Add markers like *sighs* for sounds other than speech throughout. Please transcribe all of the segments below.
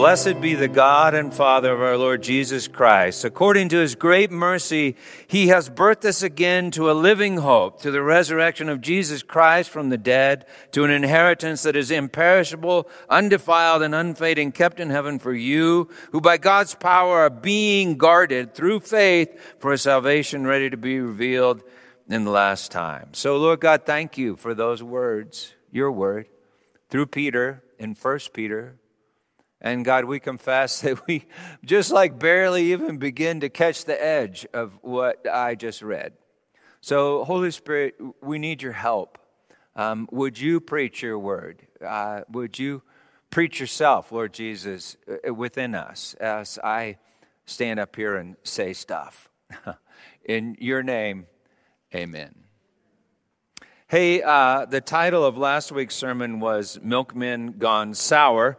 Blessed be the God and Father of our Lord Jesus Christ. According to his great mercy, he has birthed us again to a living hope, to the resurrection of Jesus Christ from the dead, to an inheritance that is imperishable, undefiled, and unfading, kept in heaven for you, who by God's power are being guarded through faith for a salvation ready to be revealed in the last time. So, Lord God, thank you for those words, your word, through Peter in First Peter and God, we confess that we just like barely even begin to catch the edge of what I just read. So, Holy Spirit, we need your help. Um, would you preach your word? Uh, would you preach yourself, Lord Jesus, uh, within us as I stand up here and say stuff? *laughs* In your name, amen. Hey, uh, the title of last week's sermon was Milkmen Gone Sour.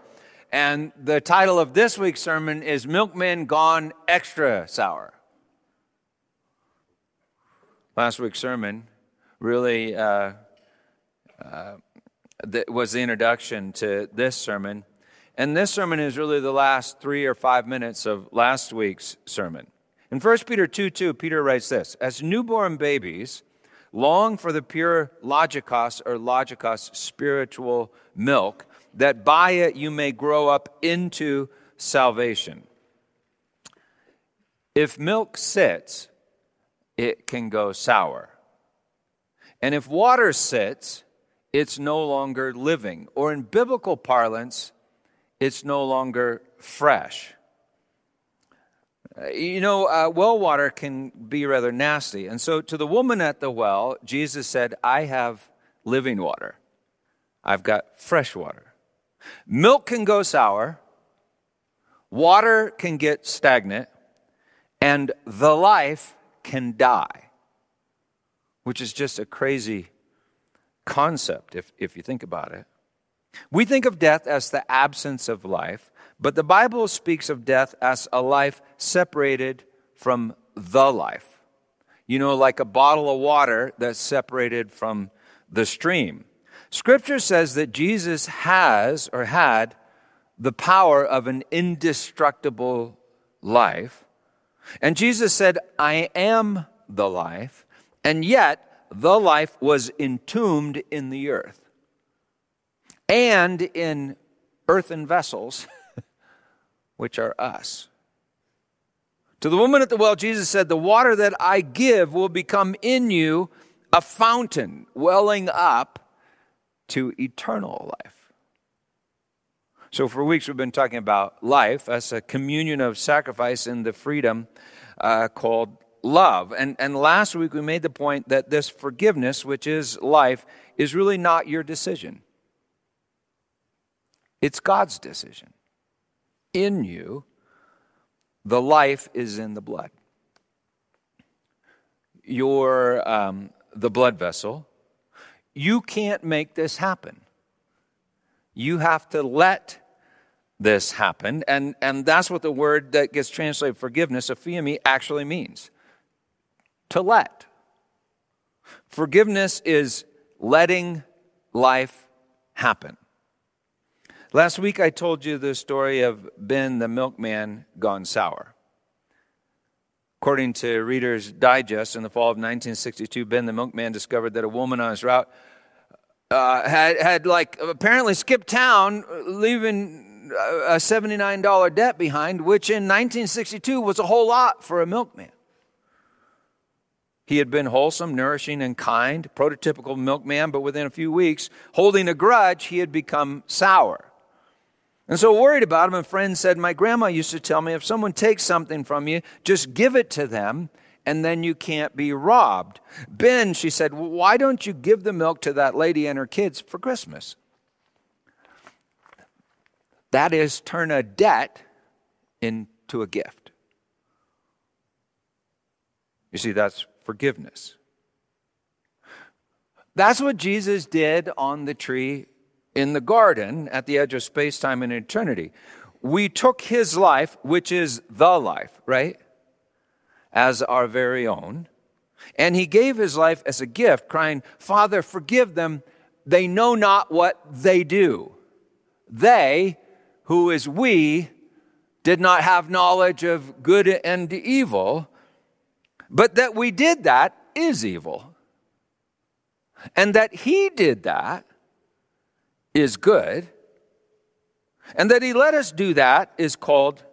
And the title of this week's sermon is Milkmen Gone Extra Sour. Last week's sermon really uh, uh, was the introduction to this sermon. And this sermon is really the last three or five minutes of last week's sermon. In 1 Peter 2 2, Peter writes this As newborn babies, long for the pure logikos or logikos spiritual milk that by it you may grow up into salvation. If milk sits, it can go sour. And if water sits, it's no longer living. Or in biblical parlance, it's no longer fresh. Uh, you know, uh, well water can be rather nasty. And so to the woman at the well, Jesus said, I have living water, I've got fresh water. Milk can go sour, water can get stagnant, and the life can die, which is just a crazy concept if, if you think about it. We think of death as the absence of life, but the Bible speaks of death as a life separated from the life. You know, like a bottle of water that's separated from the stream. Scripture says that Jesus has or had the power of an indestructible life. And Jesus said, I am the life. And yet, the life was entombed in the earth and in earthen vessels, *laughs* which are us. To the woman at the well, Jesus said, The water that I give will become in you a fountain welling up to eternal life. So, for weeks, we've been talking about life as a communion of sacrifice and the freedom uh, called love. And, and last week, we made the point that this forgiveness, which is life, is really not your decision, it's God's decision. In you, the life is in the blood. You're um, the blood vessel you can't make this happen. You have to let this happen. And, and that's what the word that gets translated forgiveness, aphiemi, actually means to let. Forgiveness is letting life happen. Last week I told you the story of Ben the milkman gone sour. According to Reader's Digest, in the fall of 1962, Ben the milkman discovered that a woman on his route uh, had, had like apparently skipped town, leaving a $79 debt behind, which in 1962 was a whole lot for a milkman. He had been wholesome, nourishing, and kind, prototypical milkman, but within a few weeks, holding a grudge, he had become sour. And so worried about him, a friend said, My grandma used to tell me if someone takes something from you, just give it to them and then you can't be robbed. Ben, she said, Why don't you give the milk to that lady and her kids for Christmas? That is, turn a debt into a gift. You see, that's forgiveness. That's what Jesus did on the tree in the garden at the edge of space, time, and eternity. We took his life, which is the life, right? As our very own. And he gave his life as a gift, crying, Father, forgive them. They know not what they do. They, who is we, did not have knowledge of good and evil, but that we did that is evil. And that he did that is good. And that he let us do that is called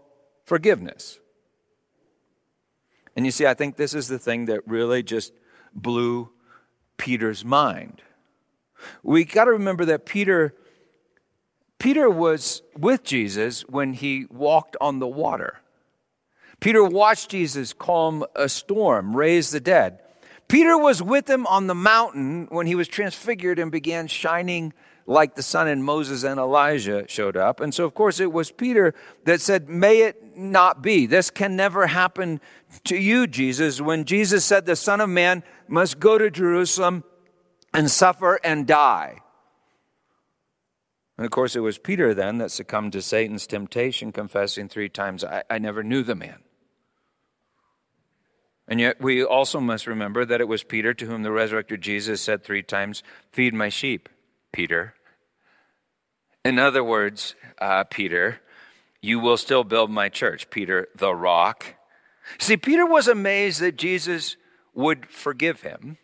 forgiveness. And you see, I think this is the thing that really just blew Peter's mind. We got to remember that Peter Peter was with Jesus when he walked on the water. Peter watched Jesus calm a storm, raise the dead. Peter was with him on the mountain when he was transfigured and began shining like the sun, and Moses and Elijah showed up. And so, of course, it was Peter that said, May it not be. This can never happen to you, Jesus. When Jesus said, The Son of Man must go to Jerusalem and suffer and die. And of course, it was Peter then that succumbed to Satan's temptation, confessing three times, I, I never knew the man. And yet, we also must remember that it was Peter to whom the resurrected Jesus said three times, Feed my sheep, Peter. In other words, uh, Peter, you will still build my church, Peter, the rock. See, Peter was amazed that Jesus would forgive him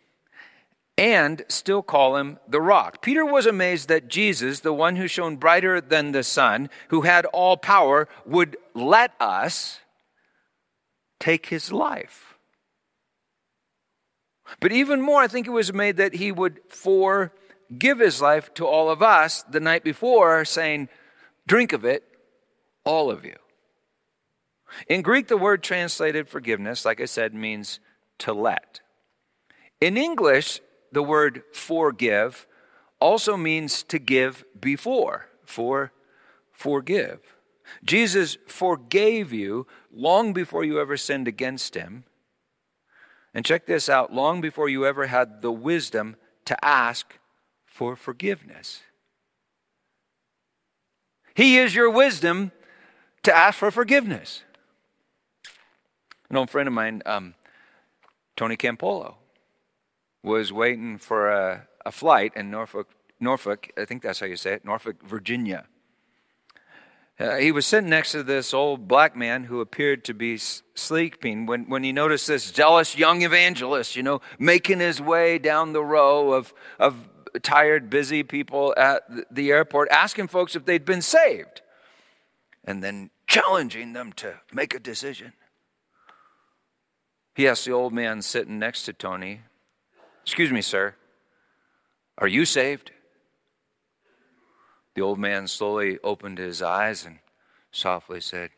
and still call him the rock. Peter was amazed that Jesus, the one who shone brighter than the sun, who had all power, would let us take his life. But even more, I think it was made that he would forgive his life to all of us the night before, saying, Drink of it, all of you. In Greek, the word translated forgiveness, like I said, means to let. In English, the word forgive also means to give before, for forgive. Jesus forgave you long before you ever sinned against him. And check this out long before you ever had the wisdom to ask for forgiveness. He is your wisdom to ask for forgiveness. An old friend of mine, um, Tony Campolo, was waiting for a, a flight in Norfolk, Norfolk, I think that's how you say it, Norfolk, Virginia. Uh, he was sitting next to this old black man who appeared to be sleeping when, when he noticed this zealous young evangelist, you know, making his way down the row of, of tired, busy people at the airport, asking folks if they'd been saved, and then challenging them to make a decision. He asked the old man sitting next to Tony, Excuse me, sir, are you saved? The old man slowly opened his eyes and softly said,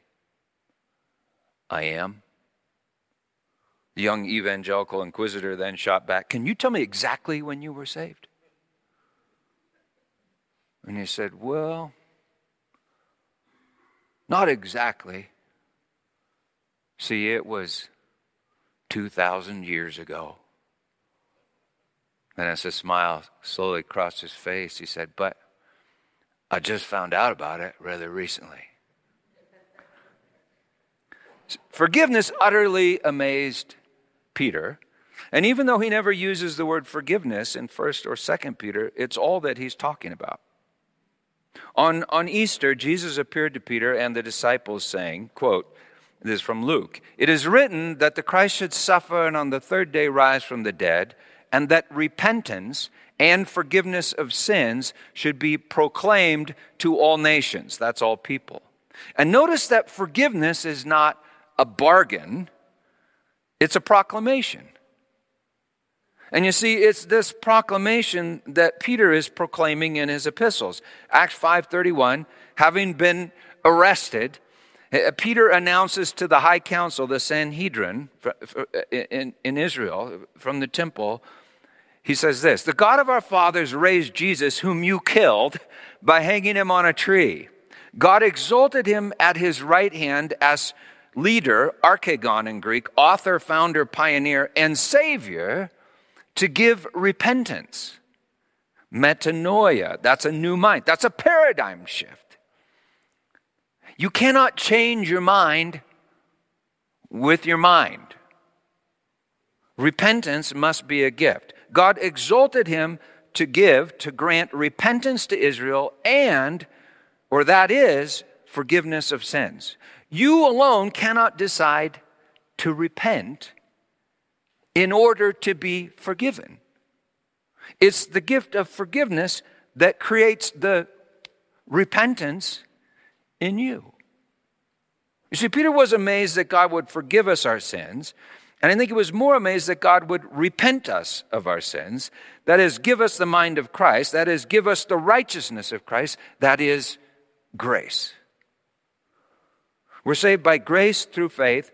I am. The young evangelical inquisitor then shot back, Can you tell me exactly when you were saved? And he said, Well, not exactly. See, it was 2,000 years ago. And as a smile slowly crossed his face, he said, But I just found out about it rather recently. Forgiveness utterly amazed Peter. And even though he never uses the word forgiveness in 1st or 2nd Peter, it's all that he's talking about. On, on Easter, Jesus appeared to Peter and the disciples saying, quote, this is from Luke, It is written that the Christ should suffer and on the third day rise from the dead, and that repentance and forgiveness of sins should be proclaimed to all nations. That's all people. And notice that forgiveness is not a bargain, it's a proclamation. And you see, it's this proclamation that Peter is proclaiming in his epistles. Acts 5:31, having been arrested, eh, Peter announces to the high council, the Sanhedrin in, in Israel, from the temple, he says this The God of our fathers raised Jesus, whom you killed, by hanging him on a tree. God exalted him at his right hand as leader, archegon in Greek, author, founder, pioneer, and savior to give repentance. Metanoia, that's a new mind, that's a paradigm shift. You cannot change your mind with your mind. Repentance must be a gift. God exalted him to give, to grant repentance to Israel, and, or that is, forgiveness of sins. You alone cannot decide to repent in order to be forgiven. It's the gift of forgiveness that creates the repentance in you. You see, Peter was amazed that God would forgive us our sins. And I think he was more amazed that God would repent us of our sins. That is, give us the mind of Christ. That is, give us the righteousness of Christ. That is grace. We're saved by grace through faith,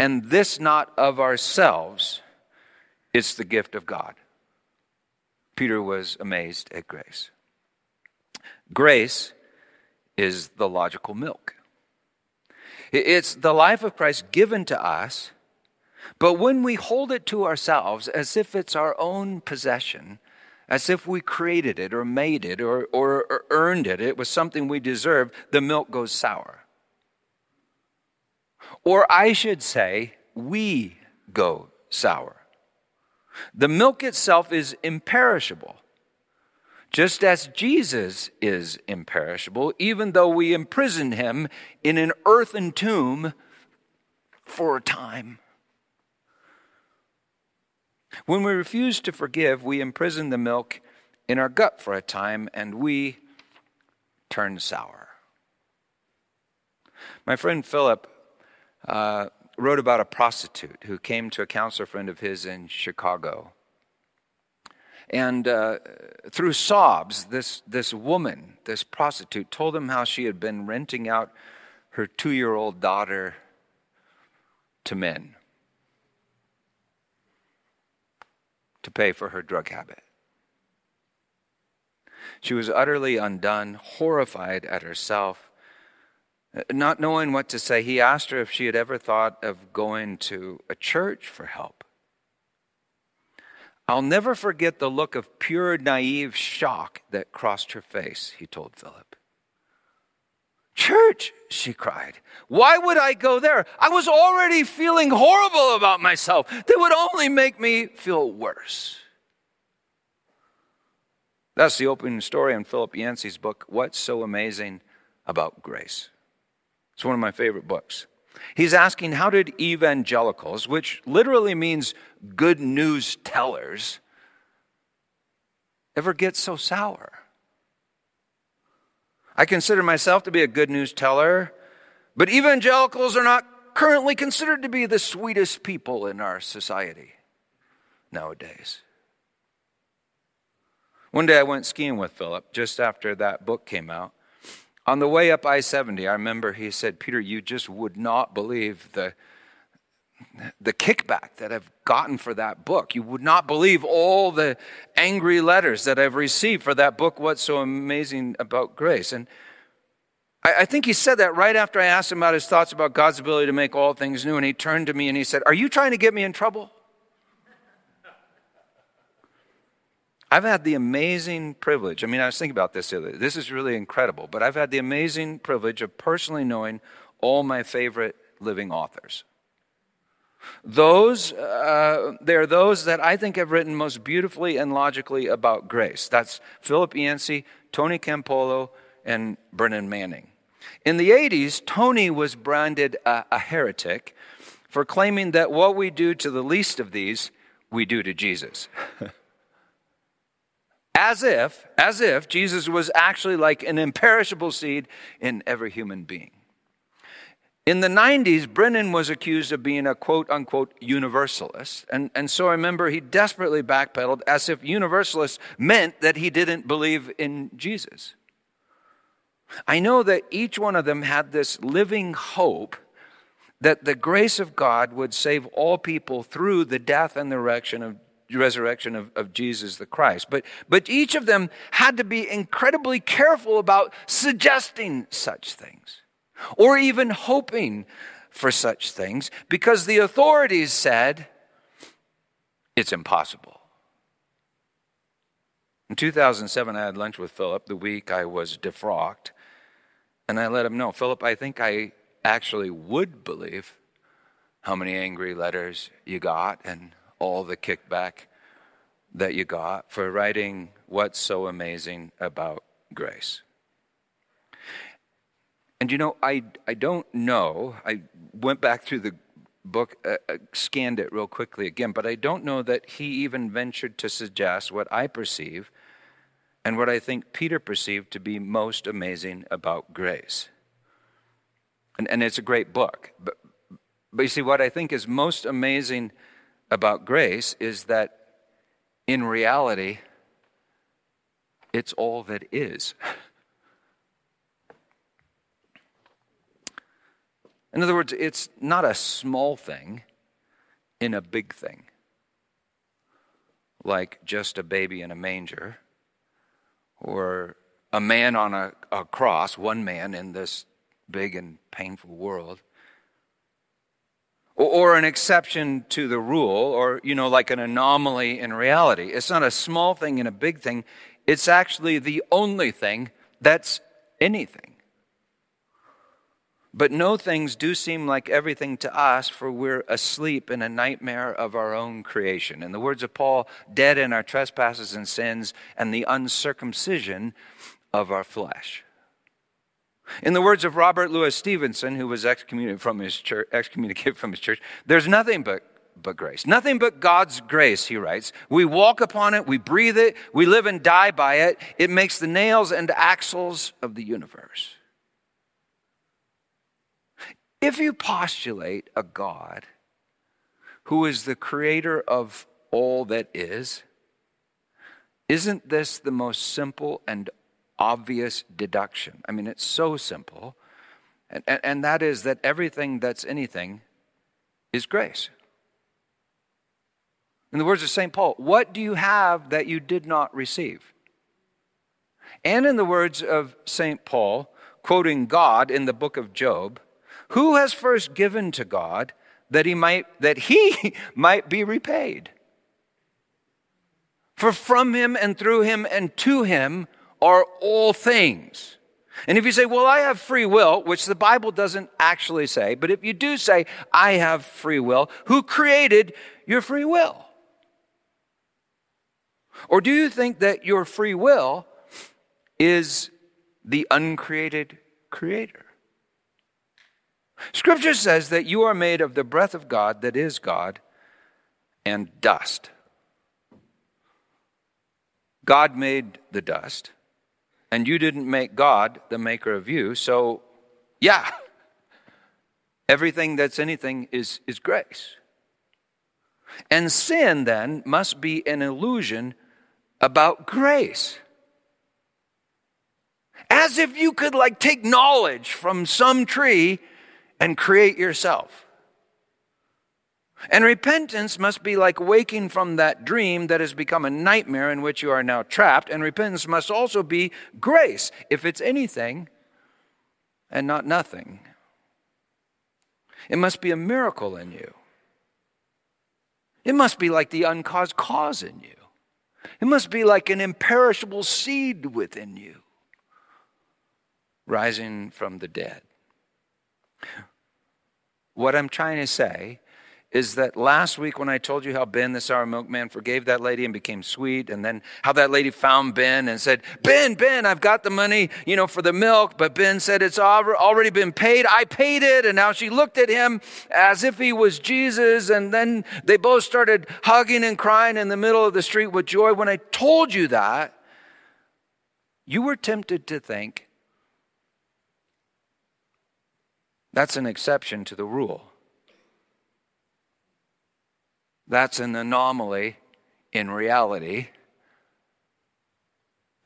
and this not of ourselves. It's the gift of God. Peter was amazed at grace. Grace is the logical milk. It's the life of Christ given to us, but when we hold it to ourselves as if it's our own possession, as if we created it or made it or, or, or earned it, it was something we deserved, the milk goes sour. Or I should say, we go sour. The milk itself is imperishable, just as Jesus is imperishable, even though we imprison him in an earthen tomb for a time. When we refuse to forgive, we imprison the milk in our gut for a time and we turn sour. My friend Philip uh, wrote about a prostitute who came to a counselor friend of his in Chicago. And uh, through sobs, this, this woman, this prostitute, told him how she had been renting out her two year old daughter to men to pay for her drug habit. She was utterly undone, horrified at herself Uh, not knowing what to say, he asked her if she had ever thought of going to a church for help. I'll never forget the look of pure, naive shock that crossed her face, he told Philip. Church, she cried. Why would I go there? I was already feeling horrible about myself. That would only make me feel worse. That's the opening story in Philip Yancey's book, What's So Amazing About Grace. It's one of my favorite books. He's asking how did evangelicals, which literally means good news tellers, ever get so sour? I consider myself to be a good news teller, but evangelicals are not currently considered to be the sweetest people in our society nowadays. One day I went skiing with Philip just after that book came out. On the way up I 70, I remember he said, Peter, you just would not believe the, the kickback that I've gotten for that book. You would not believe all the angry letters that I've received for that book, What's So Amazing About Grace. And I, I think he said that right after I asked him about his thoughts about God's ability to make all things new. And he turned to me and he said, Are you trying to get me in trouble? I've had the amazing privilege. I mean, I was thinking about this. This is really incredible, but I've had the amazing privilege of personally knowing all my favorite living authors. Those, uh, they're those that I think have written most beautifully and logically about grace. That's Philip Yancey, Tony Campolo, and Brennan Manning. In the 80s, Tony was branded a, a heretic for claiming that what we do to the least of these, we do to Jesus. *laughs* as if, as if Jesus was actually like an imperishable seed in every human being. In the 90s, Brennan was accused of being a quote unquote universalist. And, and so I remember he desperately backpedaled as if universalist meant that he didn't believe in Jesus. I know that each one of them had this living hope that the grace of God would save all people through the death and the resurrection of resurrection of, of Jesus the Christ. But, but each of them had to be incredibly careful about suggesting such things or even hoping for such things because the authorities said it's impossible. In 2007, I had lunch with Philip the week I was defrocked, and I let him know Philip, I think I actually would believe how many angry letters you got and all the kickback that you got for writing What's So Amazing About Grace. And you know, I, I don't know. I went back through the book, uh, uh, scanned it real quickly again, but I don't know that he even ventured to suggest what I perceive and what I think Peter perceived to be most amazing about grace. And, and it's a great book. But, but you see, what I think is most amazing about grace is that in reality, it's all that is. In other words, it's not a small thing in a big thing, like just a baby in a manger, or a man on a, a cross, one man in this big and painful world or an exception to the rule, or, you know, like an anomaly in reality. It's not a small thing and a big thing. It's actually the only thing that's anything. But no things do seem like everything to us, for we're asleep in a nightmare of our own creation. In the words of Paul, dead in our trespasses and sins and the uncircumcision of our flesh. In the words of Robert Louis Stevenson, who was excommunicated from his church, excommunicated from his church there's nothing but, but grace. Nothing but God's grace, he writes. We walk upon it, we breathe it, we live and die by it. It makes the nails and axles of the universe. If you postulate a God who is the creator of all that is, isn't this the most simple and obvious deduction. I mean, it's so simple. And, and, and, that is that everything that's anything is grace. In the words of St. Paul, what do you have that you did not receive? And in the words of St. Paul, quoting God in the book of Job, who has first given to God that he might, that he *laughs* might be repaid? For from him and through him and to him are all things. And if you say, well, I have free will, which the Bible doesn't actually say, but if you do say, I have free will, who created your free will? Or do you think that your free will is the uncreated creator? Scripture says that you are made of the breath of God that is God and dust. God made the dust and you didn't make God the maker of you. So, yeah, everything that's anything is, is grace. And sin then must be an illusion about grace. As if you could like take knowledge from some tree and create yourself. And repentance must be like waking from that dream that has become a nightmare in which you are now trapped. And repentance must also be grace, if it's anything and not nothing. It must be a miracle in you. It must be like the uncaused cause in you. It must be like an imperishable seed within you, rising from the dead. What I'm trying to say is that last week when I told you how Ben, the sour milkman, forgave that lady and became sweet, and then how that lady found Ben and said, Ben, Ben, I've got the money, you know, for the milk, but Ben said it's already been paid. I paid it. And now she looked at him as if he was Jesus. And then they both started hugging and crying in the middle of the street with joy. When I told you that, you were tempted to think that's an exception to the rule. That's an anomaly in reality.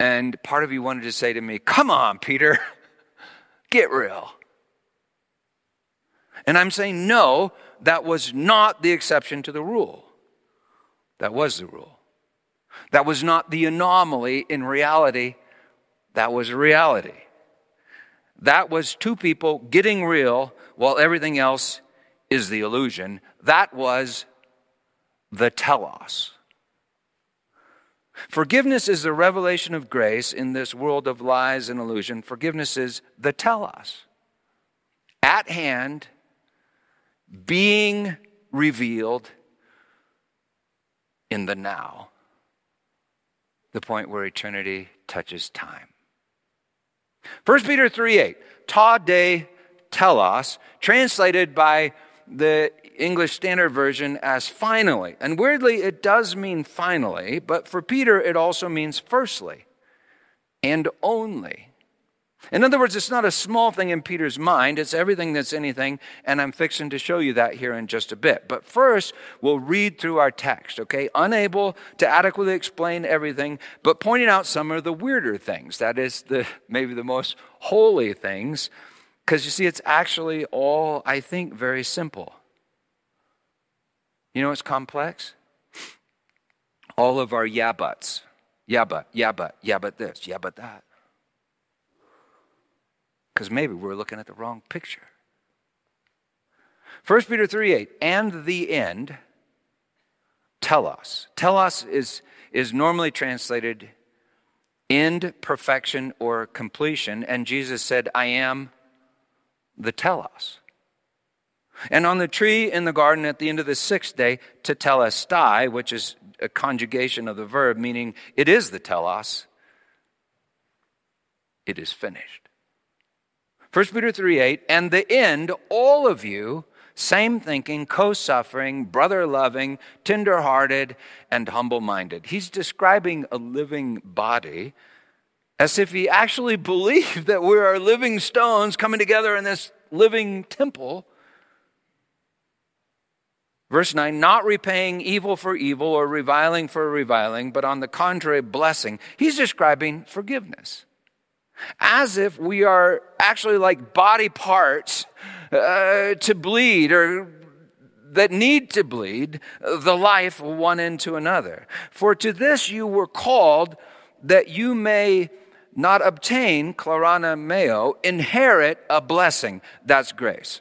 And part of you wanted to say to me, Come on, Peter, *laughs* get real. And I'm saying, no, that was not the exception to the rule. That was the rule. That was not the anomaly in reality. That was reality. That was two people getting real while everything else is the illusion. That was the telos. Forgiveness is the revelation of grace in this world of lies and illusion. Forgiveness is the telos. At hand, being revealed in the now, the point where eternity touches time. 1 Peter 3 8, ta de telos, translated by the English Standard Version as finally. And weirdly, it does mean finally, but for Peter, it also means firstly and only. In other words, it's not a small thing in Peter's mind, it's everything that's anything, and I'm fixing to show you that here in just a bit. But first, we'll read through our text, okay? Unable to adequately explain everything, but pointing out some of the weirder things. That is the *laughs* maybe the most holy things, because you see, it's actually all, I think, very simple. You know it's complex? All of our yeah buts. Yeah, but, yeah, but, yeah, but this, yeah, but that because maybe we're looking at the wrong picture. 1 Peter 3 8, and the end, telos. Telos is, is normally translated end, perfection, or completion. And Jesus said, I am the telos. And on the tree in the garden at the end of the sixth day, tetelestai, which is a conjugation of the verb, meaning it is the telos, it is finished. 1 Peter 3 8, and the end, all of you, same thinking, co suffering, brother loving, tender hearted, and humble minded. He's describing a living body as if he actually *laughs* believed that we are living stones coming together in this living temple. Verse 9, not repaying evil for evil or reviling for reviling, but on the contrary, blessing. He's describing forgiveness as if we are actually like body parts uh, to bleed or that need to bleed the life one into another. For to this you were called that you may not obtain, kleronomeo, inherit a blessing. That's grace.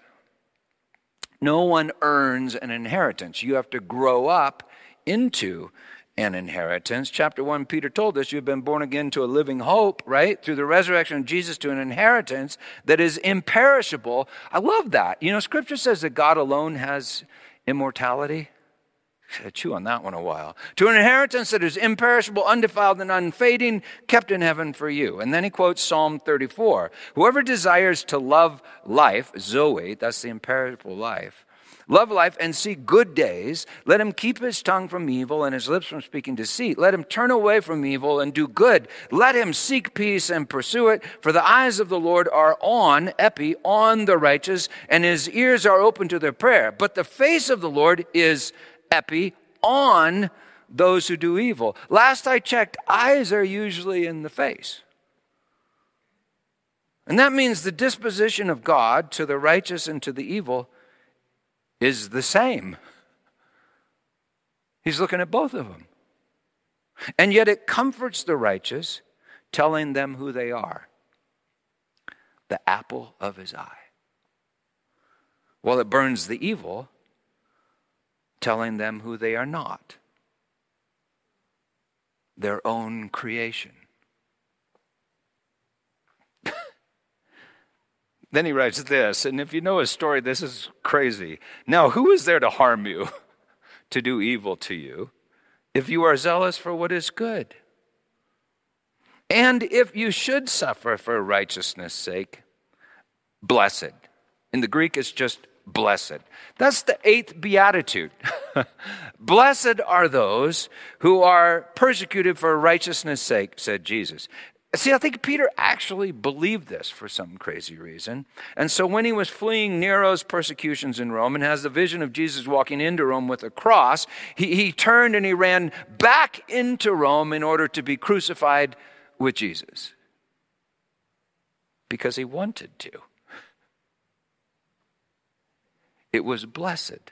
No one earns an inheritance. You have to grow up into an inheritance. Chapter 1, Peter told us you've been born again to a living hope, right? Through the resurrection of Jesus to an inheritance that is imperishable. I love that. You know, scripture says that God alone has immortality. Chew on that one a while. To an inheritance that is imperishable, undefiled, and unfading, kept in heaven for you. And then he quotes Psalm 34 Whoever desires to love life, Zoe, that's the imperishable life, love life, and see good days. Let him keep his tongue from evil and his lips from speaking deceit. Let him turn away from evil and do good. Let him seek peace and pursue it. For the eyes of the Lord are on, epi, on the righteous, and his ears are open to their prayer. But the face of the Lord is, epi, on those who do evil. Last I checked, eyes are usually in the face. And that means the disposition of God to the righteous and to the evil is the same. He's looking at both of them. And yet it comforts the righteous, telling them who they are the apple of his eye. While it burns the evil, telling them who they are not their own creation. *laughs* Then he writes this, and if you know his story, this is crazy. Now, who is there to harm you, *laughs* to do evil to you, if you are zealous for what is good? And if you should suffer for righteousness' sake, blessed. In the Greek, it's just blessed. That's the eighth beatitude. *laughs* blessed are those who are persecuted for righteousness' sake, said Jesus. See, I think Peter actually believed this for some crazy reason. And so when he was fleeing Nero's persecutions in Rome and has the vision of Jesus walking into Rome with a cross, he, he turned and he ran back into Rome in order to be crucified with Jesus. Because he wanted to. It was blessed.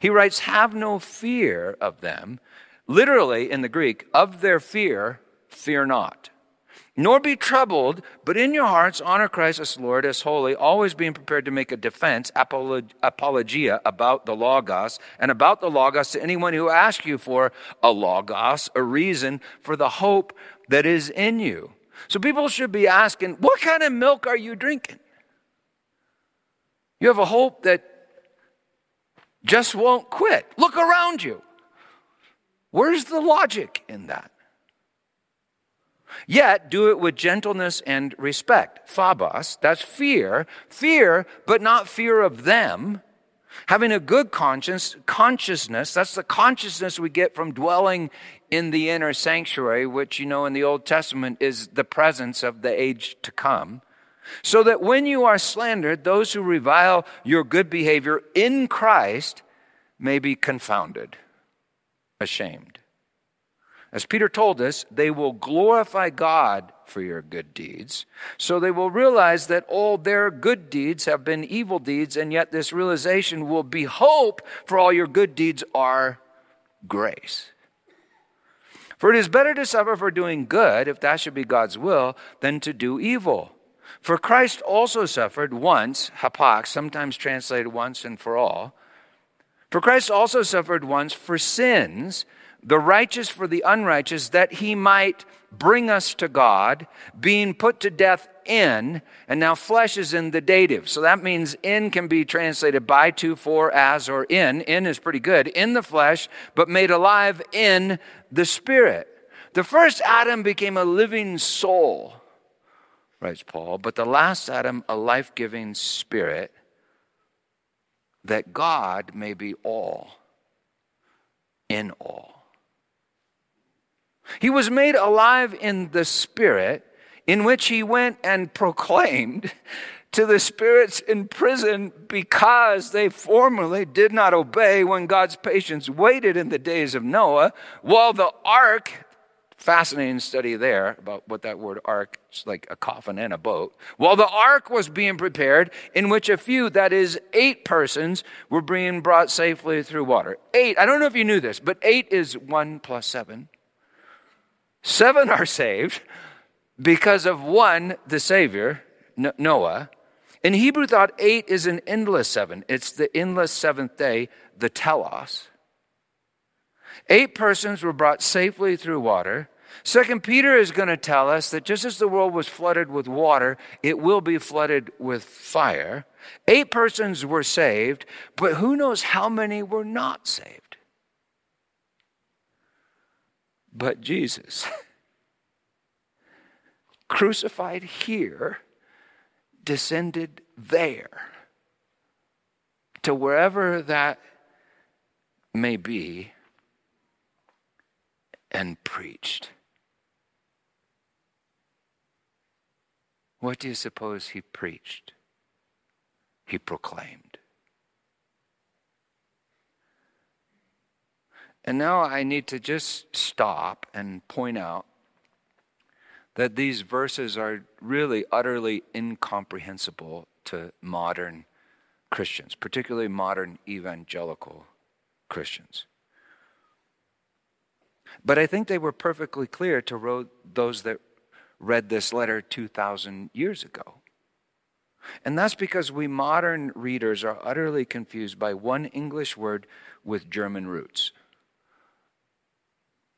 He writes, Have no fear of them. Literally, in the Greek, of their fear, fear not. Nor be troubled, but in your hearts honor Christ as Lord, as holy, always being prepared to make a defense, apologia, about the Logos, and about the Logos to anyone who asks you for a Logos, a reason for the hope that is in you. So people should be asking, what kind of milk are you drinking? You have a hope that just won't quit. Look around you. Where's the logic in that? Yet do it with gentleness and respect. Phobos, that's fear. Fear, but not fear of them. Having a good conscience, consciousness, that's the consciousness we get from dwelling in the inner sanctuary, which you know in the Old Testament is the presence of the age to come. So that when you are slandered, those who revile your good behavior in Christ may be confounded, ashamed. As Peter told us, they will glorify God for your good deeds. So they will realize that all their good deeds have been evil deeds, and yet this realization will be hope for all your good deeds are grace. For it is better to suffer for doing good, if that should be God's will, than to do evil. For Christ also suffered once, hapax, sometimes translated once and for all. For Christ also suffered once for sins the righteous for the unrighteous, that he might bring us to God, being put to death in, and now flesh is in the dative. So that means in can be translated by, to, for, as, or in. In is pretty good. In the flesh, but made alive in the spirit. The first Adam became a living soul, writes Paul, but the last Adam, a life giving spirit, that God may be all in all. He was made alive in the Spirit, in which he went and proclaimed *laughs* to the spirits in prison because they formerly did not obey when God's patience waited in the days of Noah, while the ark, fascinating study there about what that word ark is like a coffin and a boat, while the ark was being prepared, in which a few, that is, eight persons, were being brought safely through water. Eight, I don't know if you knew this, but eight is one plus seven. Seven are saved because of one, the Savior, Noah. In Hebrew thought, eight is an endless seven. It's the endless seventh day, the telos. Eight persons were brought safely through water. Second Peter is going to tell us that just as the world was flooded with water, it will be flooded with fire. Eight persons were saved, but who knows how many were not saved? but Jesus. *laughs* Crucified here, descended there. To wherever that may be, and preached. What do you suppose he preached? He proclaimed. And now I need to just stop and point out that these verses are really utterly incomprehensible to modern Christians, particularly modern evangelical Christians. But I think they were perfectly clear to those that read this letter 2,000 years ago. And that's because we modern readers are utterly confused by one English word with German roots.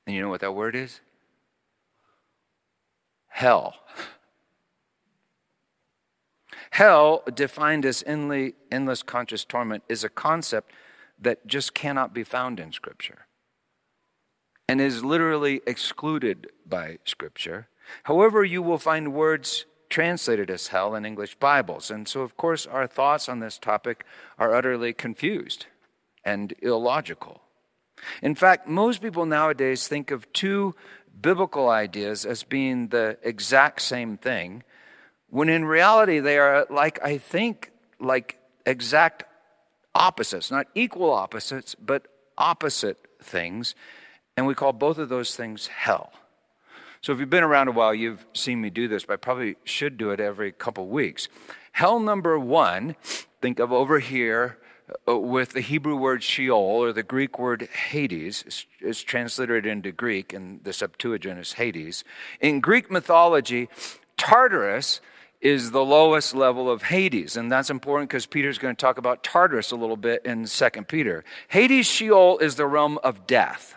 And you know what that word is? Hell. Hell, defined as endless conscious torment, is a concept that just cannot be found in Scripture and is literally excluded by Scripture. However, you will find words translated as hell in English Bibles. And so, of course, our thoughts on this topic are utterly confused and illogical. In fact, most people nowadays think of two biblical ideas as being the exact same thing, when in reality they are like, I think, like exact opposites, not equal opposites, but opposite things. And we call both of those things hell. So if you've been around a while, you've seen me do this, but I probably should do it every couple weeks. Hell number one, think of over here uh, with the Hebrew word Sheol or the Greek word Hades, is translated into Greek, and the Septuagint is Hades. In Greek mythology, Tartarus is the lowest level of Hades, and that's important because Peter's going to talk about Tartarus a little bit in 2 Peter. Hades, Sheol, is the realm of death,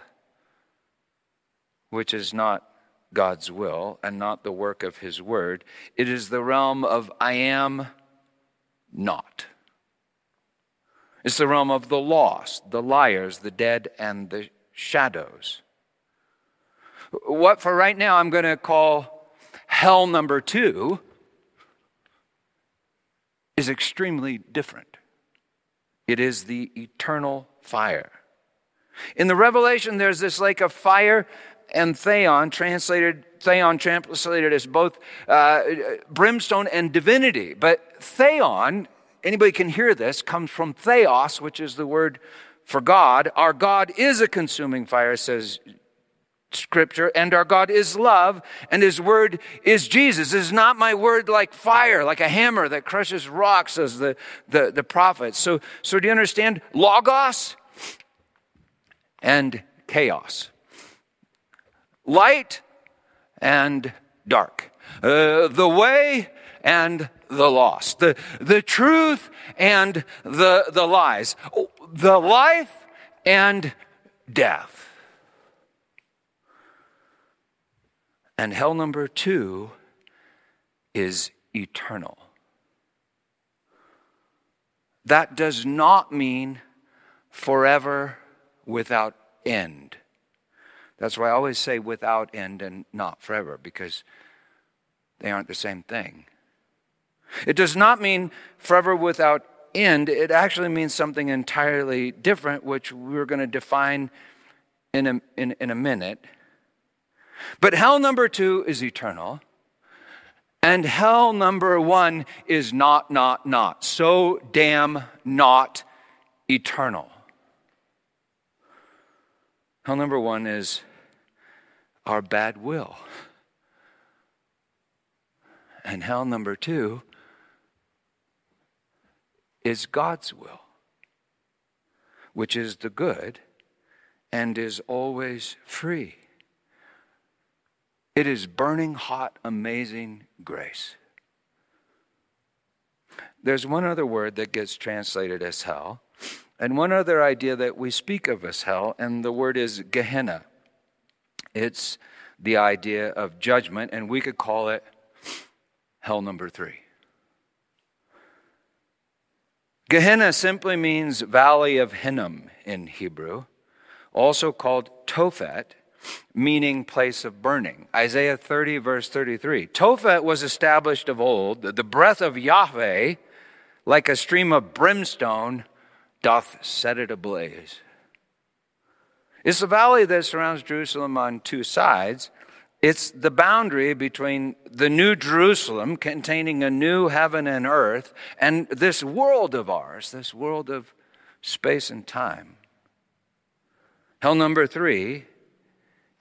which is not God's will and not the work of his word. It is the realm of I am not. It's the realm of the lost, the liars, the dead, and the shadows. What for right now I'm going to call hell number two is extremely different. It is the eternal fire. In the Revelation, there's this lake of fire and theon, translated theon translated as both uh, brimstone and divinity. But theon, anybody can hear this, comes from theos, which is the word for God. Our God is a consuming fire, says scripture, and our God is love, and his word is Jesus. Is not my word like fire, like a hammer that crushes rocks, says the, the, the prophet. So, so do you understand? Logos and chaos. Light and dark. Uh, the way and the lost. The, the truth and the, the lies. The life and death. And hell number two is eternal. That does not mean forever without end. That's why I always say without end and not forever, because they aren't the same thing. It does not mean forever without end. It actually means something entirely different, which we're going to define in a, in, in a minute. But hell number two is eternal. And hell number one is not, not, not. So damn not eternal. Hell number one is our bad will. And hell number two is God's will, which is the good and is always free. It is burning hot, amazing grace. There's one other word that gets translated as hell, and one other idea that we speak of as hell, and the word is Gehenna. It's the idea of judgment, and we could call it hell number three. Gehenna simply means valley of Hinnom in Hebrew, also called Tophet, meaning place of burning. Isaiah 30, verse 33. Tophet was established of old, the breath of Yahweh, like a stream of brimstone, doth set it ablaze. It's the valley that surrounds Jerusalem on two sides. It's the boundary between the new Jerusalem, containing a new heaven and earth, and this world of ours, this world of space and time. Hell number three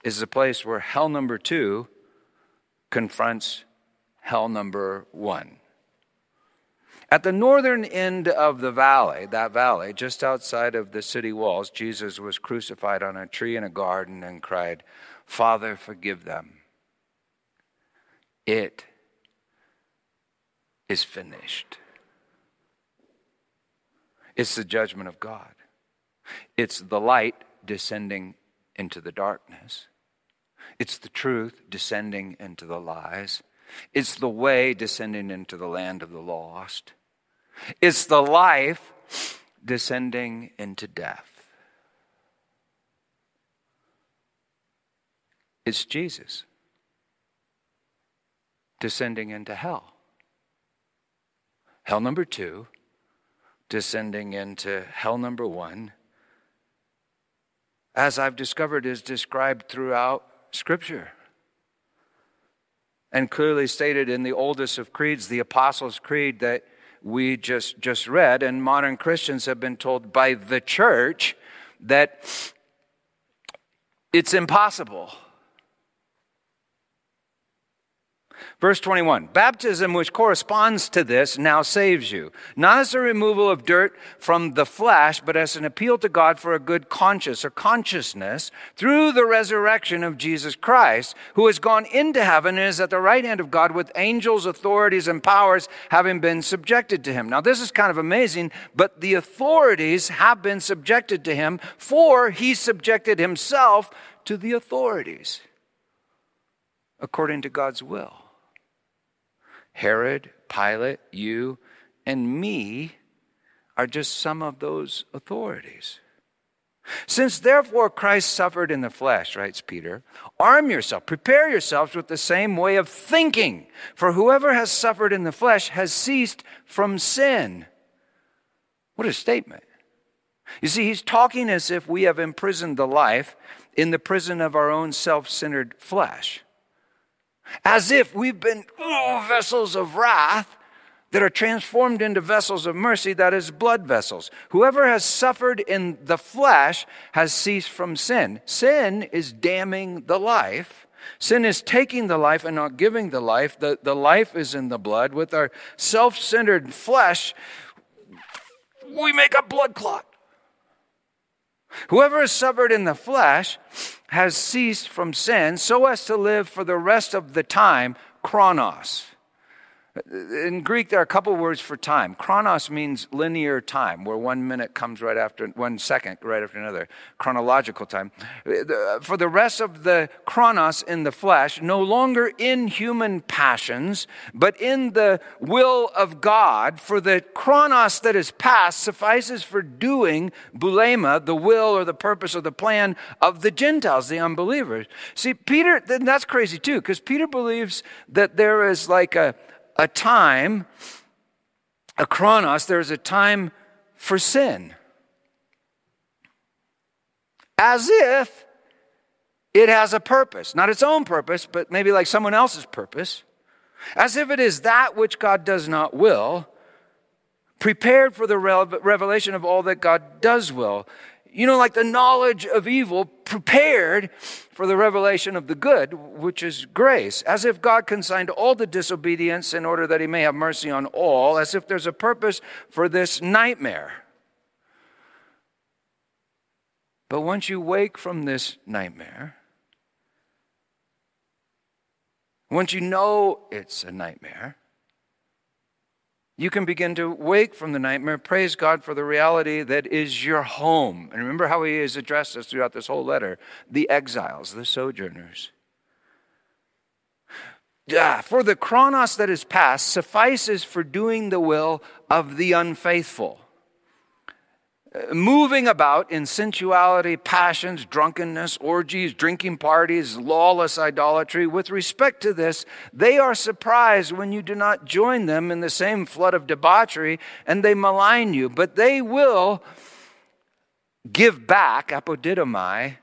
is the place where hell number two confronts hell number one. At the northern end of the valley, that valley, just outside of the city walls, Jesus was crucified on a tree in a garden and cried, Father, forgive them. It is finished. It's the judgment of God. It's the light descending into the darkness. It's the truth descending into the lies. It's the way descending into the land of the lost. It's the life descending into death. It's Jesus descending into hell. Hell number two, descending into hell number one, as I've discovered, is described throughout Scripture and clearly stated in the oldest of creeds, the Apostles' Creed, that we just, just read, and modern Christians have been told by the church that it's impossible Verse 21 Baptism, which corresponds to this, now saves you, not as a removal of dirt from the flesh, but as an appeal to God for a good conscience or consciousness through the resurrection of Jesus Christ, who has gone into heaven and is at the right hand of God with angels, authorities, and powers having been subjected to him. Now, this is kind of amazing, but the authorities have been subjected to him, for he subjected himself to the authorities according to God's will. Herod, Pilate, you, and me are just some of those authorities. Since therefore Christ suffered in the flesh, writes Peter, arm yourself, prepare yourselves with the same way of thinking. For whoever has suffered in the flesh has ceased from sin. What a statement. You see, he's talking as if we have imprisoned the life in the prison of our own self centered flesh. As if we've been oh, vessels of wrath that are transformed into vessels of mercy, that is, blood vessels. Whoever has suffered in the flesh has ceased from sin. Sin is damning the life. Sin is taking the life and not giving the life. The, the life is in the blood. With our self centered flesh, we make a blood clot. Whoever has suffered in the flesh has ceased from sin so as to live for the rest of the time, chronos. In Greek, there are a couple words for time. Chronos means linear time, where one minute comes right after, one second right after another, chronological time. For the rest of the chronos in the flesh, no longer in human passions, but in the will of God, for the chronos that is past suffices for doing boulema, the will or the purpose or the plan of the Gentiles, the unbelievers. See, Peter, that's crazy too, because Peter believes that there is like a a time, a chronos, there's a time for sin. As if it has a purpose, not its own purpose, but maybe like someone else's purpose. As if it is that which God does not will, prepared for the revelation of all that God does will you know, like the knowledge of evil prepared for the revelation of the good, which is grace, as if God consigned all the disobedience in order that he may have mercy on all, as if there's a purpose for this nightmare. But once you wake from this nightmare, once you know it's a nightmare, you can begin to wake from the nightmare. Praise God for the reality that is your home. And remember how he has addressed us throughout this whole letter the exiles, the sojourners. Yeah, for the chronos that is past suffices for doing the will of the unfaithful moving about in sensuality, passions, drunkenness, orgies, drinking parties, lawless idolatry. With respect to this, they are surprised when you do not join them in the same flood of debauchery and they malign you. But they will give back, apodidomai,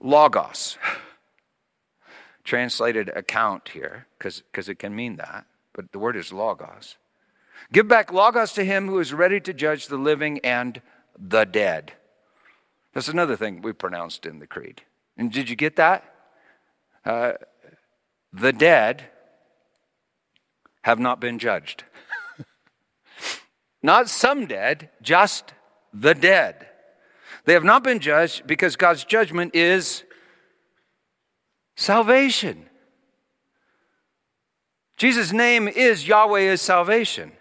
logos. *sighs* Translated account here, because it can mean that, but the word is logos Give back Logos to him who is ready to judge the living and the dead. That's another thing we pronounced in the creed. And did you get that? Uh, the dead have not been judged. *laughs* not some dead, just the dead. They have not been judged because God's judgment is salvation. Jesus' name is Yahweh is salvation.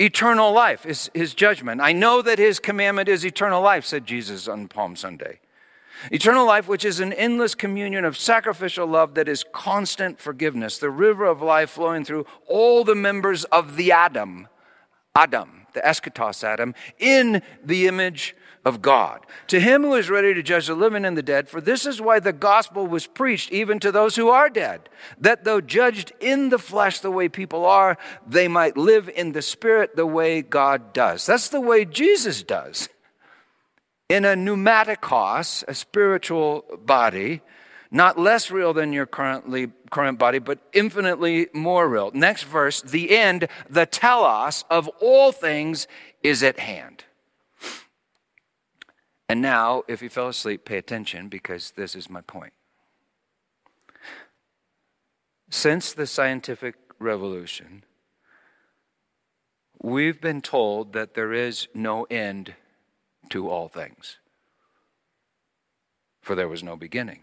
Eternal life is his judgment. I know that his commandment is eternal life, said Jesus on Palm Sunday. Eternal life, which is an endless communion of sacrificial love that is constant forgiveness, the river of life flowing through all the members of the Adam, Adam, the eschatos Adam, in the image of God. To him who is ready to judge the living and the dead, for this is why the gospel was preached even to those who are dead, that though judged in the flesh the way people are, they might live in the spirit the way God does. That's the way Jesus does. In a pneumaticos, a spiritual body, not less real than your currently current body, but infinitely more real. Next verse, the end, the telos of all things is at hand. And now, if you fell asleep, pay attention because this is my point. Since the scientific revolution, we've been told that there is no end to all things, for there was no beginning.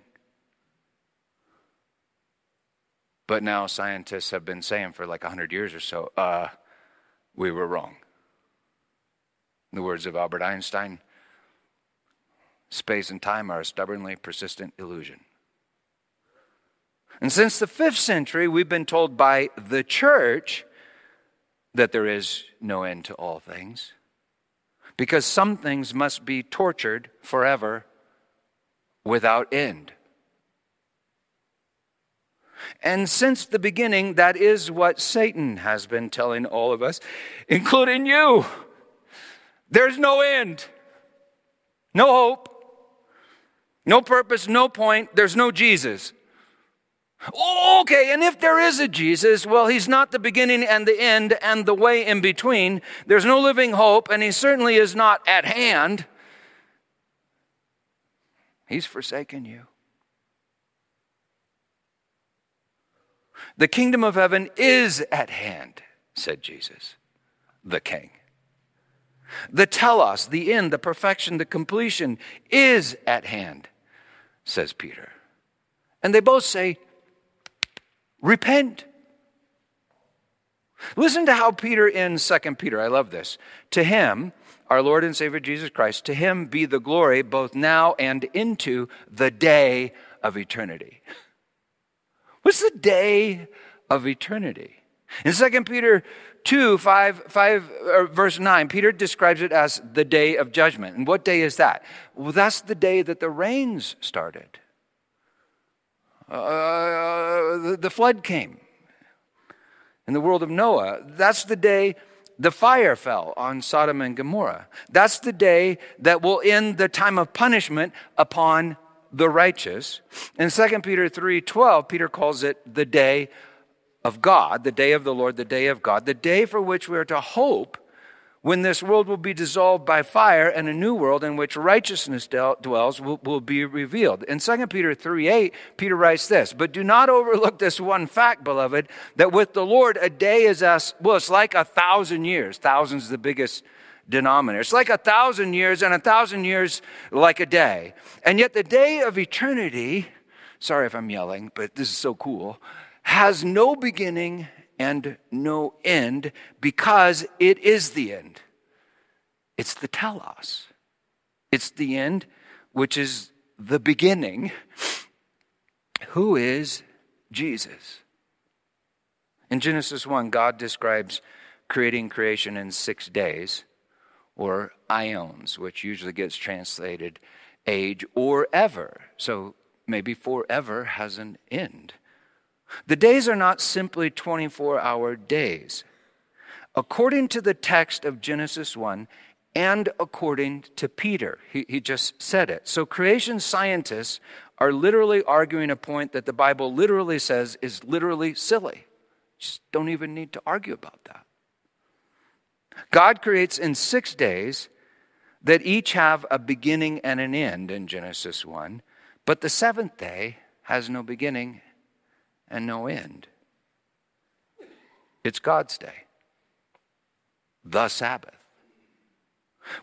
But now scientists have been saying for like 100 years or so, uh, we were wrong. In the words of Albert Einstein, Space and time are a stubbornly persistent illusion. And since the fifth century, we've been told by the church that there is no end to all things. because some things must be tortured forever without end. And since the beginning, that is what Satan has been telling all of us, including you. There's no end, no hope, no purpose, no point. There's no Jesus. Okay, and if there is a Jesus, well, he's not the beginning and the end and the way in between. There's no living hope, and he certainly is not at hand. He's forsaken you. The kingdom of heaven is at hand, said Jesus, the King. The telos, the end, the perfection, the completion is at hand, says Peter. And they both say, Repent. Listen to how Peter ends Second Peter. I love this. To him, our Lord and Savior Jesus Christ, to him be the glory both now and into the day of eternity. What's the day of eternity? In 2 Peter 2, 5, 5 verse 9, Peter describes it as the day of judgment. And what day is that? Well, that's the day that the rains started. Uh, the, the flood came in the world of Noah. That's the day the fire fell on Sodom and Gomorrah. That's the day that will end the time of punishment upon the righteous. In 2 Peter 3:12, Peter calls it the day of God, the day of the Lord, the day of God, the day for which we are to hope when this world will be dissolved by fire and a new world in which righteousness dwells will, will be revealed. In 2 Peter 3 8, Peter writes this, But do not overlook this one fact, beloved, that with the Lord a day is as, well, it's like a thousand years. Thousands is the biggest denominator. It's like a thousand years, and a thousand years like a day. And yet the day of eternity, sorry if I'm yelling, but this is so cool, has no beginning and no end because it is the end. It's the telos. It's the end, which is the beginning. Who is Jesus? In Genesis 1, God describes creating creation in six days, or aions, which usually gets translated age or ever. So maybe forever has an end. The days are not simply 24 hour days. According to the text of Genesis 1, and according to Peter, he, he just said it. So, creation scientists are literally arguing a point that the Bible literally says is literally silly. Just don't even need to argue about that. God creates in six days that each have a beginning and an end in Genesis 1, but the seventh day has no beginning and no end. It's God's day, the Sabbath.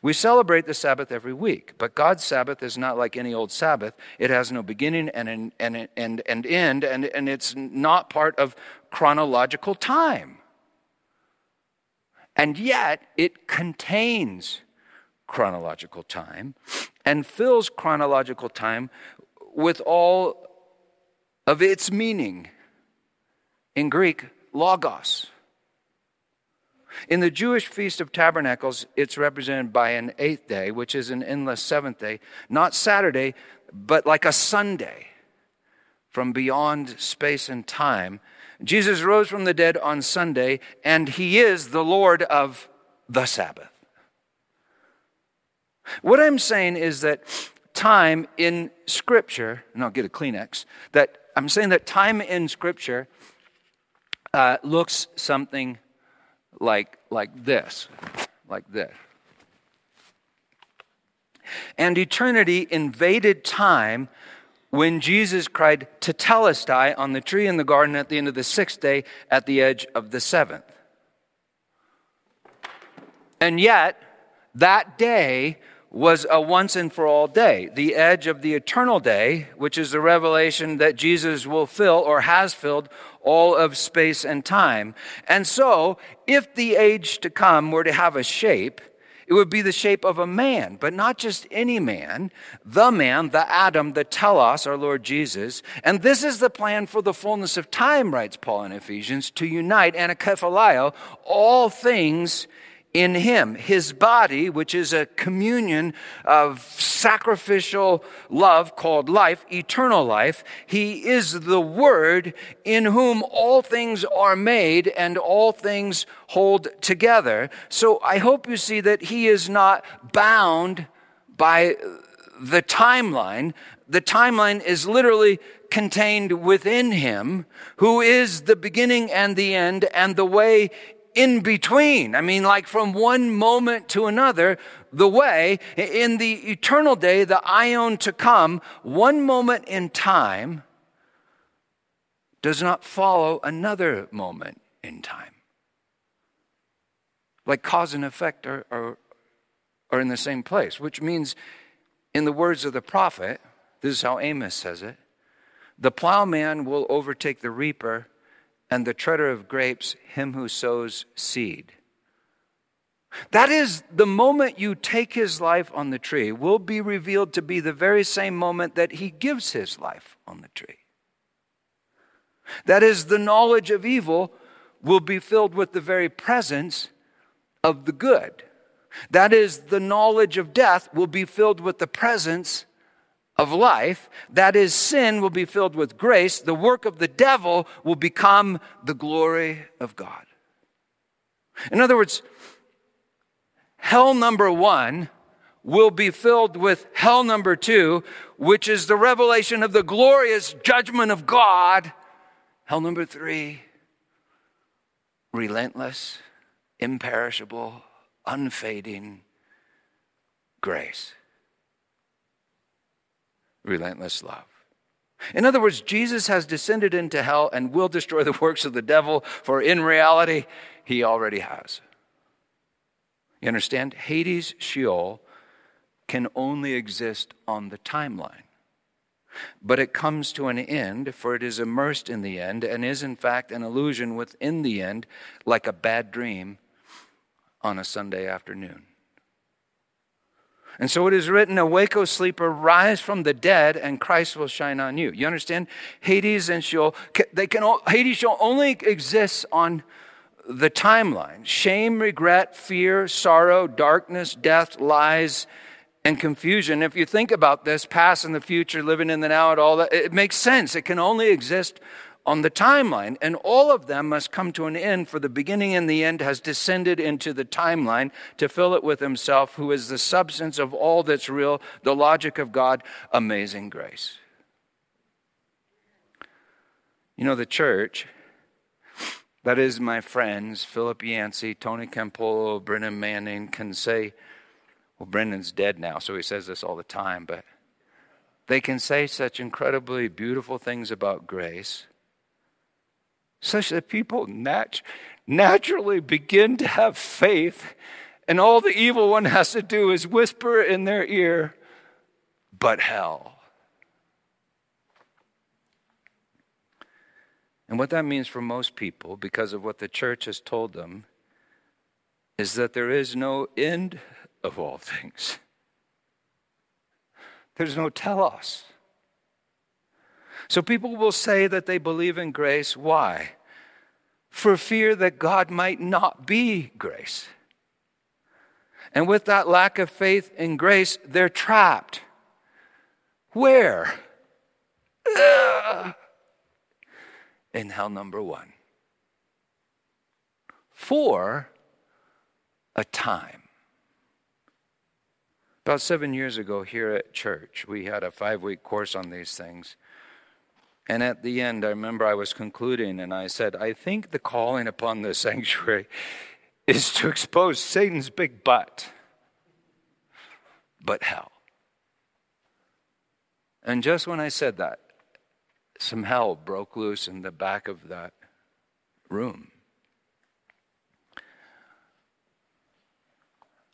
We celebrate the Sabbath every week, but God's Sabbath is not like any old Sabbath. It has no beginning and, and, and, and, and end, and, and it's not part of chronological time. And yet, it contains chronological time and fills chronological time with all of its meaning. In Greek, logos. In the Jewish Feast of Tabernacles, it's represented by an eighth day, which is an endless seventh day, not Saturday, but like a Sunday from beyond space and time. Jesus rose from the dead on Sunday, and he is the Lord of the Sabbath. What I'm saying is that time in Scripture, and I'll get a Kleenex, that I'm saying that time in Scripture uh, looks something like, like this, like this. And eternity invaded time when Jesus cried tetelestai on the tree in the garden at the end of the sixth day at the edge of the seventh. And yet, that day was a once and for all day, the edge of the eternal day, which is the revelation that Jesus will fill or has filled all of space and time. And so, if the age to come were to have a shape, it would be the shape of a man, but not just any man, the man, the Adam, the telos, our Lord Jesus. And this is the plan for the fullness of time, writes Paul in Ephesians, to unite, anakephalio, all things in him. His body, which is a communion of sacrificial love called life, eternal life. He is the Word in whom all things are made and all things hold together. So I hope you see that he is not bound by the timeline. The timeline is literally contained within him, who is the beginning and the end and the way in between. I mean, like from one moment to another, the way in the eternal day, the aion to come, one moment in time does not follow another moment in time. Like cause and effect are, are, are in the same place, which means, in the words of the prophet, this is how Amos says it the plowman will overtake the reaper and the treader of grapes, him who sows seed. That is, the moment you take his life on the tree will be revealed to be the very same moment that he gives his life on the tree. That is, the knowledge of evil will be filled with the very presence of the good. That is, the knowledge of death will be filled with the presence of life, that is, sin will be filled with grace, the work of the devil will become the glory of God. In other words, hell number one will be filled with hell number two, which is the revelation of the glorious judgment of God. Hell number three, relentless, imperishable, unfading grace relentless love. In other words, Jesus has descended into hell and will destroy the works of the devil, for in reality, he already has. You understand? Hades, Sheol, can only exist on the timeline. But it comes to an end, for it is immersed in the end and is, in fact, an illusion within the end, like a bad dream on a Sunday afternoon. And so it is written, Awake, O sleeper, rise from the dead, and Christ will shine on you. You understand? Hades and Sheol, they can, Hades Sheol only exists on the timeline. Shame, regret, fear, sorrow, darkness, death, lies, and confusion. If you think about this, past and the future, living in the now and all that, it makes sense. It can only exist on the timeline. And all of them must come to an end, for the beginning and the end has descended into the timeline to fill it with himself, who is the substance of all that's real, the logic of God, amazing grace. You know, the church, that is my friends, Philip Yancey, Tony Campolo, Brennan Manning, can say, well, Brennan's dead now, so he says this all the time, but they can say such incredibly beautiful things about grace such that people nat- naturally begin to have faith, and all the evil one has to do is whisper in their ear, but hell. And what that means for most people, because of what the church has told them, is that there is no end of all things. There's no telos. So people will say that they believe in grace. Why? For fear that God might not be grace. And with that lack of faith in grace, they're trapped. Where? *sighs* In hell number one. For a time. About seven years ago, here at church, we had a five week course on these things. And at the end, I remember I was concluding and I said, I think the calling upon the *laughs* sanctuary is to expose Satan's big butt, but hell. And just when I said that, some hell broke loose in the back of that room.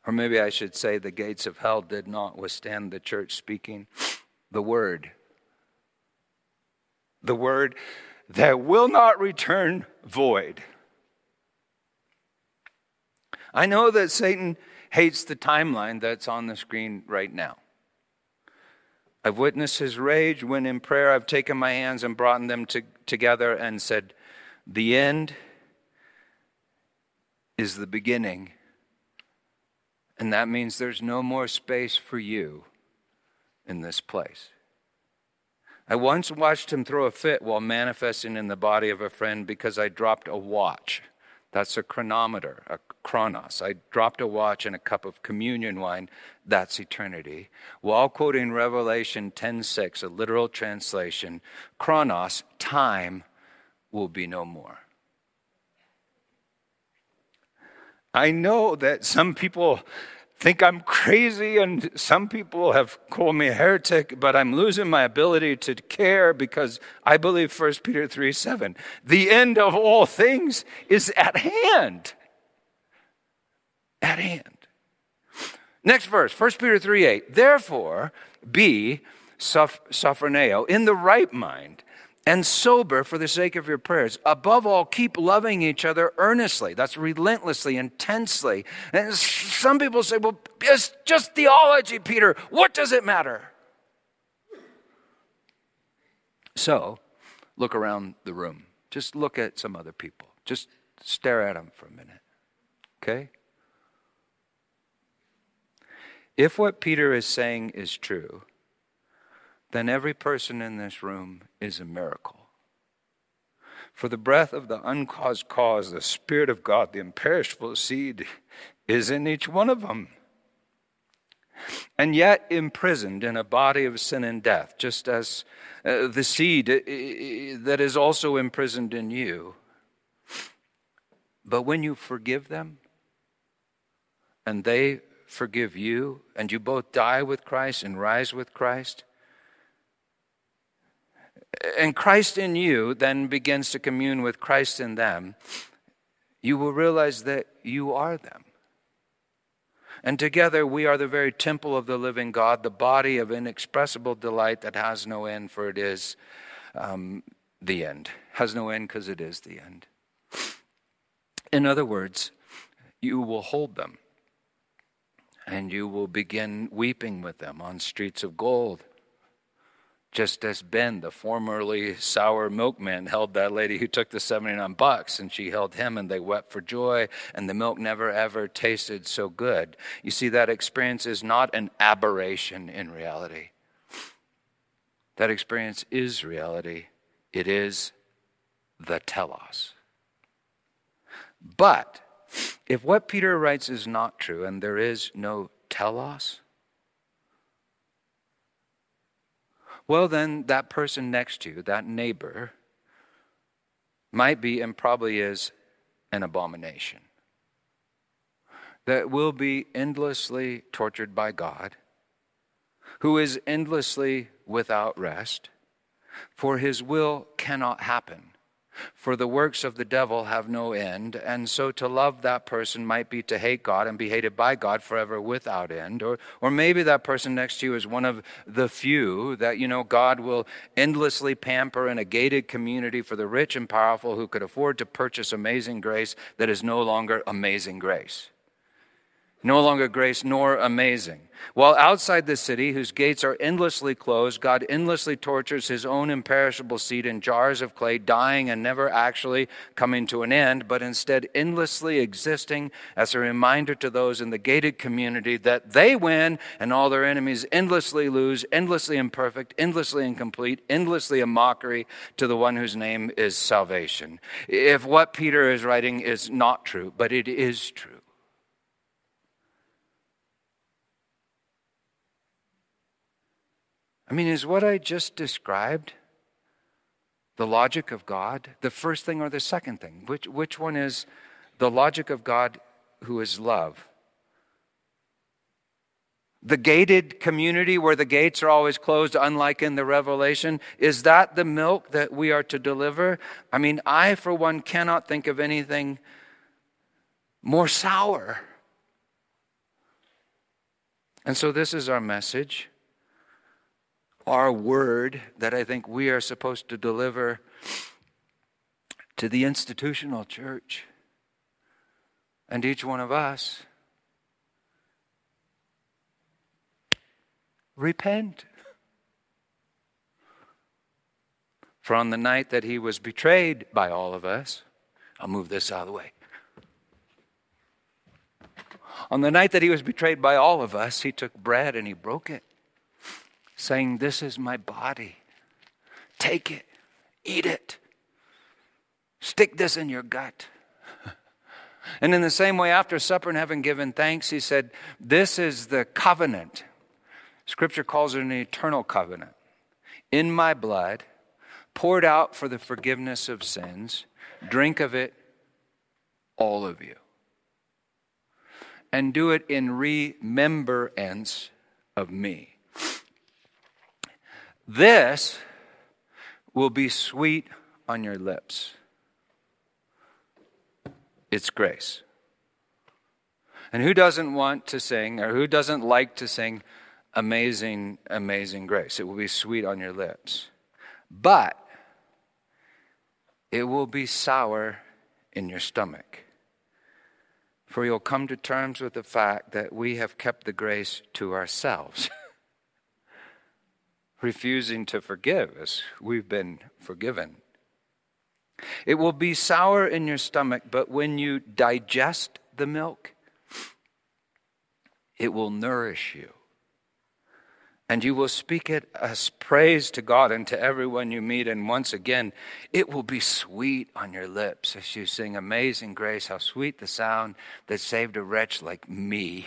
Or maybe I should say the gates of hell did not withstand the church speaking the word the word that will not return void. I know that Satan hates the timeline that's on the screen right now. I've witnessed his rage when in prayer I've taken my hands and brought them to, together and said, The end is the beginning And that means there's no more space for you in this place. I once watched him throw a fit while manifesting in the body of a friend because I dropped a watch. That's a chronometer, a chronos. I dropped a watch and a cup of communion wine. That's eternity. While quoting Revelation 10:6, a literal translation, chronos, time will be no more. I know that some people think I'm crazy, and some people have called me a heretic, but I'm losing my ability to care because I believe 1 Peter 3 7. The end of all things is at hand. At hand. Next verse, 1 Peter 3 8. Therefore, be sophroneo, in the right mind and sober for the sake of your prayers. Above all, keep loving each other earnestly. That's relentlessly, intensely. And some people say, well, it's just theology, Peter. What does it matter? So, look around the room. Just look at some other people. Just stare at them for a minute. Okay? If what Peter is saying is true, then every person in this room is a miracle. For the breath of the uncaused cause, the Spirit of God, the imperishable seed, is in each one of them. And yet imprisoned in a body of sin and death, just as uh, the seed uh, uh, that is also imprisoned in you. But when you forgive them, and they forgive you, and you both die with Christ and rise with Christ, and Christ in you then begins to commune with Christ in them, you will realize that you are them. And together we are the very temple of the living God, the body of inexpressible delight that has no end, for it is um, the end. Has no end because it is the end. In other words, you will hold them and you will begin weeping with them on streets of gold just as Ben, the formerly sour milkman, held that lady who took the 79 bucks, and she held him, and they wept for joy, and the milk never ever tasted so good. You see, that experience is not an aberration in reality. That experience is reality, it is the telos. But if what Peter writes is not true, and there is no telos, well, then that person next to you, that neighbor, might be and probably is an abomination that will be endlessly tortured by God, who is endlessly without rest, for his will cannot happen for the works of the devil have no end. And so to love that person might be to hate God and be hated by God forever without end. Or, or maybe that person next to you is one of the few that, you know, God will endlessly pamper in a gated community for the rich and powerful who could afford to purchase amazing grace that is no longer amazing grace no longer grace nor amazing. While outside the city, whose gates are endlessly closed, God endlessly tortures his own imperishable seed in jars of clay, dying and never actually coming to an end, but instead endlessly existing as a reminder to those in the gated community that they win and all their enemies endlessly lose, endlessly imperfect, endlessly incomplete, endlessly a mockery to the one whose name is salvation. If what Peter is writing is not true, but it is true I mean, is what I just described the logic of God the first thing or the second thing? Which, which one is the logic of God who is love? The gated community where the gates are always closed, unlike in the Revelation, is that the milk that we are to deliver? I mean, I, for one, cannot think of anything more sour. And so, this is our message our word that I think we are supposed to deliver to the institutional church and each one of us. Repent. For on the night that he was betrayed by all of us, I'll move this out of the way. On the night that he was betrayed by all of us, he took bread and he broke it, saying, This is my body. Take it, eat it, stick this in your gut. *laughs* And in the same way, after supper and having given thanks, he said, This is the covenant. Scripture calls it an eternal covenant. In my blood, poured out for the forgiveness of sins. Drink of it, all of you and do it in remembrance of me. This will be sweet on your lips. It's grace. And who doesn't want to sing or who doesn't like to sing Amazing, Amazing Grace? It will be sweet on your lips. But it will be sour in your stomach. For you'll come to terms with the fact that we have kept the grace to ourselves, *laughs* refusing to forgive as we've been forgiven. It will be sour in your stomach, but when you digest the milk, it will nourish you and you will speak it as praise to God and to everyone you meet. And once again, it will be sweet on your lips as you sing Amazing Grace. How sweet the sound that saved a wretch like me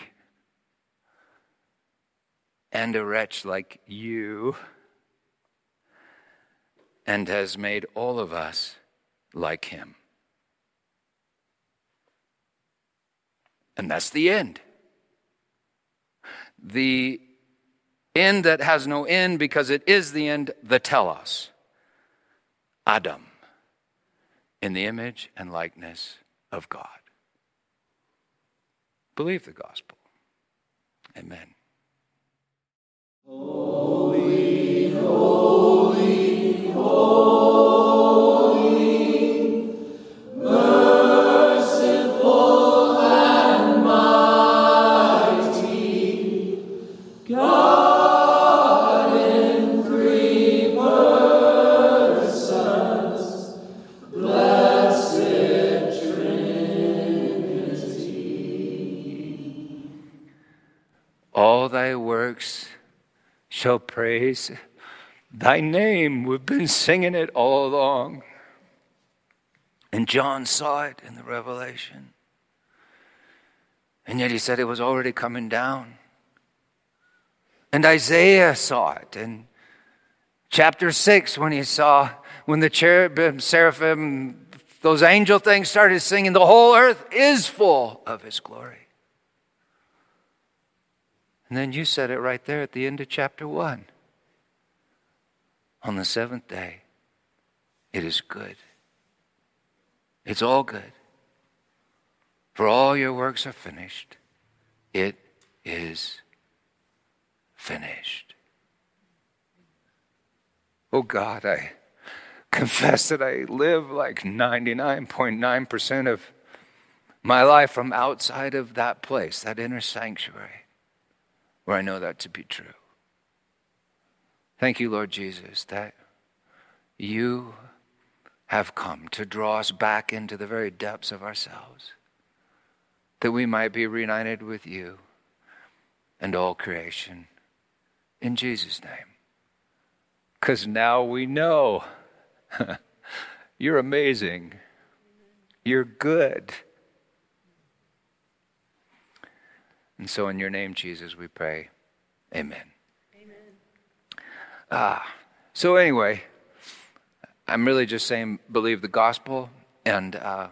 and a wretch like you and has made all of us like him. And that's the end. The end that has no end because it is the end, the telos. Adam, in the image and likeness of God. Believe the gospel. Amen. Holy, shall praise thy name. We've been singing it all along. And John saw it in the Revelation. And yet he said it was already coming down. And Isaiah saw it in chapter 6 when he saw, when the cherubim, seraphim, those angel things started singing, the whole earth is full of his glory. And then you said it right there at the end of chapter 1. On the seventh day, it is good. It's all good. For all your works are finished. It is finished. Oh God, I confess that I live like 99.9% of my life from outside of that place, that inner sanctuary where I know that to be true. Thank you, Lord Jesus, that you have come to draw us back into the very depths of ourselves, that we might be reunited with you and all creation. In Jesus' name. Because now we know *laughs* you're amazing, you're good. And so, in your name, Jesus, we pray. Amen. Amen. Ah, so, anyway, I'm really just saying believe the gospel. And uh,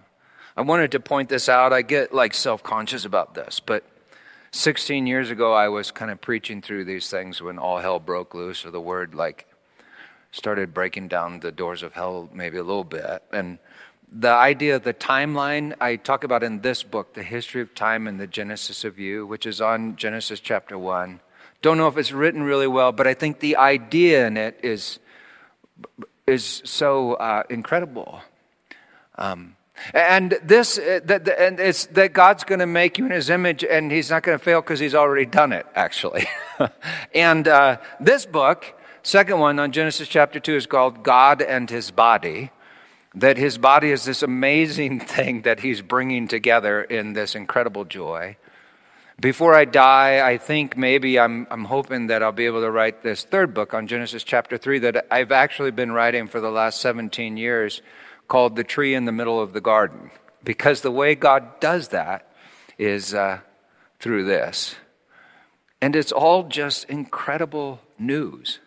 I wanted to point this out. I get like self conscious about this, but 16 years ago, I was kind of preaching through these things when all hell broke loose, or the word like started breaking down the doors of hell maybe a little bit. And the idea of the timeline I talk about in this book, The History of Time and the Genesis of You, which is on Genesis chapter 1. Don't know if it's written really well, but I think the idea in it is, is so uh, incredible. Um, and this, uh, that, and it's that God's going to make you in His image, and He's not going to fail because He's already done it, actually. *laughs* and uh, this book, second one on Genesis chapter two, is called God and His Body that his body is this amazing *laughs* thing that he's bringing together in this incredible joy. Before I die, I think maybe I'm, I'm hoping that I'll be able to write this third book on Genesis chapter 3 that I've actually been writing for the last 17 years called The Tree in the Middle of the Garden. Because the way God does that is uh, through this. And it's all just incredible news.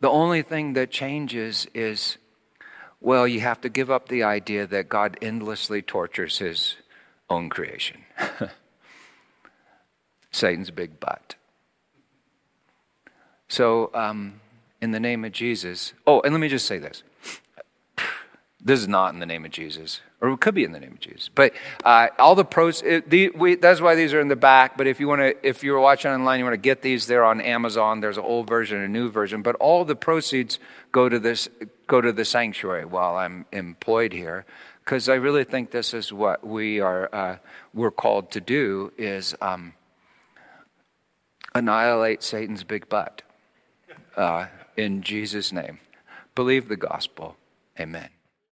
The only thing that changes is, well, you have to give up the idea that God endlessly tortures his own creation. *laughs* Satan's big butt. So, um, in the name of Jesus, oh, and let me just say this. This is not in the name of Jesus, or it could be in the name of Jesus. But uh, all the pros, it, the, we, that's why these are in the back. But if you want to, if you're watching online, you want to get these, they're on Amazon. There's an old version, a new version. But all the proceeds go to this, go to the sanctuary while I'm employed here, because I really think this is what we are, uh, we're called to do is. Um, annihilate Satan's big butt uh, in Jesus' name. Believe the gospel. Amen.